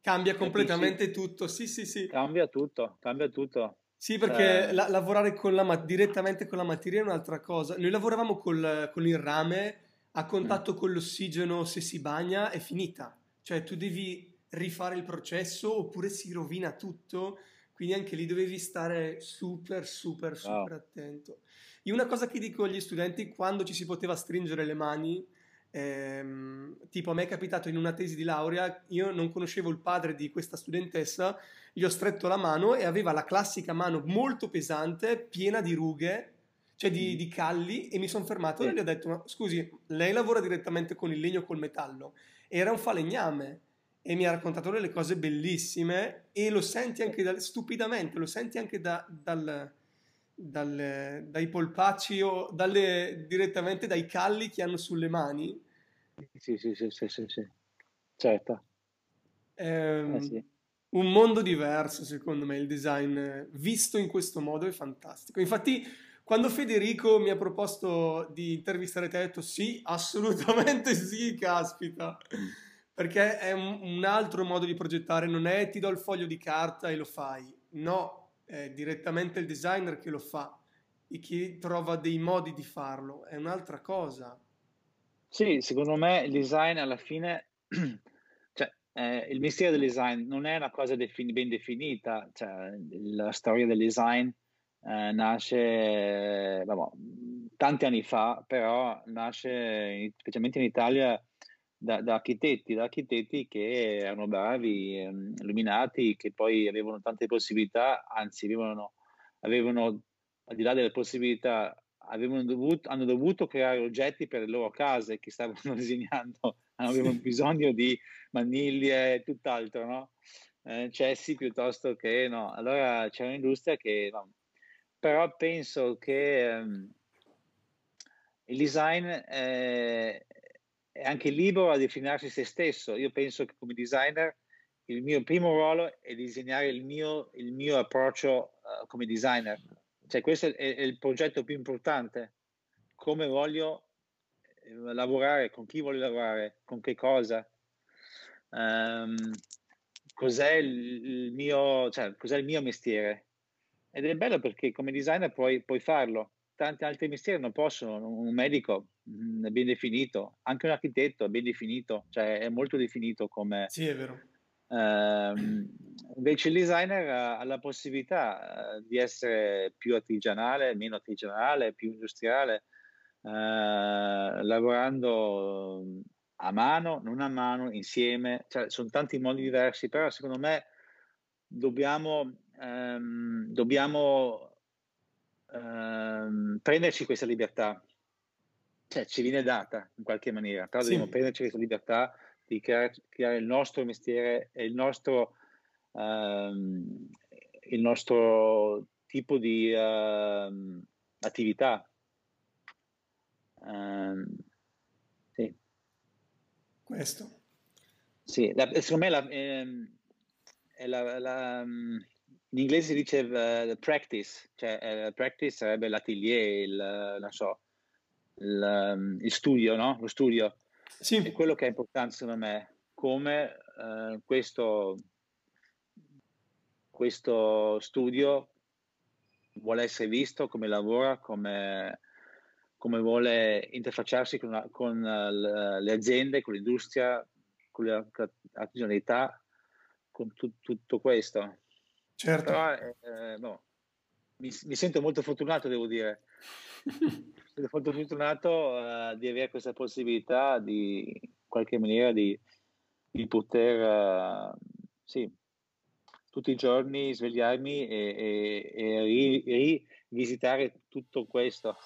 cambia completamente capisci? tutto, sì sì sì. Cambia tutto, cambia tutto. Sì, perché eh. la, lavorare con la, direttamente con la materia è un'altra cosa. Noi lavoravamo col, con il rame a contatto mm. con l'ossigeno, se si bagna è finita. Cioè tu devi rifare il processo oppure si rovina tutto quindi anche lì dovevi stare super, super, super wow. attento. Io una cosa che dico agli studenti quando ci si poteva stringere le mani, ehm, tipo a me è capitato in una tesi di laurea, io non conoscevo il padre di questa studentessa, gli ho stretto la mano e aveva la classica mano molto pesante, piena di rughe, cioè di, mm. di calli, e mi sono fermato sì. e gli ho detto, ma scusi, lei lavora direttamente con il legno o col metallo? Era un falegname e mi ha raccontato delle cose bellissime e lo senti anche da, stupidamente, lo senti anche da, dal, dal, dai polpacci o dalle, direttamente dai calli che hanno sulle mani. Sì, sì, sì, sì, sì, sì. certo. Ehm, eh sì. Un mondo diverso, secondo me, il design visto in questo modo è fantastico. Infatti, quando Federico mi ha proposto di intervistare te, ho detto sì, assolutamente sì, caspita perché è un, altro modo di progettare, non è ti do il foglio di carta e lo fai, no, è direttamente il designer che lo fa e che trova dei modi di farlo, è un'altra cosa. Sì, secondo me il design alla fine, [CLEARS THROAT] cioè eh, il mestiere del design non è una cosa defini- ben definita, cioè la storia del design eh, nasce eh, vabbè, tanti anni fa, però nasce specialmente in Italia da, da, architetti, da architetti che erano bravi, ehm, illuminati, che poi avevano tante possibilità, anzi avevano, avevano al di là delle possibilità, dovuto, hanno dovuto creare oggetti per le loro case che stavano [LAUGHS] disegnando, avevano bisogno di maniglie e tutt'altro, no? Eh, cessi piuttosto che no. Allora c'è un'industria che no. Però penso che um, il design è, è anche libero a definirsi se stesso. Io penso che come designer il mio primo ruolo è disegnare il mio, il mio approccio uh, come designer. Cioè, questo è, è, il progetto più importante. Come voglio eh, lavorare, con chi voglio lavorare, con che cosa. Um, cos'è il, il, mio, cioè, cos'è il mio mestiere. Ed è bello perché come designer puoi, puoi farlo. Tanti altri mestieri non possono. Un medico mh, mm, è ben definito, anche un architetto è ben definito, cioè è molto definito come... Sì, è vero Uh, invece il designer ha la possibilità uh, di essere più artigianale, meno artigianale, più industriale, uh, lavorando a mano, non a mano, insieme, cioè, sono tanti modi diversi, però secondo me dobbiamo, um, dobbiamo um, prenderci questa libertà, cioè ci viene data in qualche maniera, però sì. dobbiamo prenderci questa libertà di creare, creare il nostro mestiere e il nostro, um, il nostro tipo di uh, attività. Um, sì. Questo. Sì, la, secondo me la, eh, la, la, in inglese si dice uh, practice, cioè uh, practice sarebbe l'atelier, il, non so, il, um, il studio, no? Lo studio. Sì. È quello che è importante secondo me, come eh, questo, questo studio vuole essere visto, come lavora, come, come vuole interfacciarsi con, con le aziende, con l'industria, con l'artigianalità, con tu, tutto questo. Certo. Però, eh, no, mi, mi, sento molto fortunato, devo dire. [LAUGHS] sono molto fortunato uh, di avere questa possibilità di in qualche maniera di, di poter uh, sì, tutti i giorni svegliarmi e, e, e rivisitare tutto questo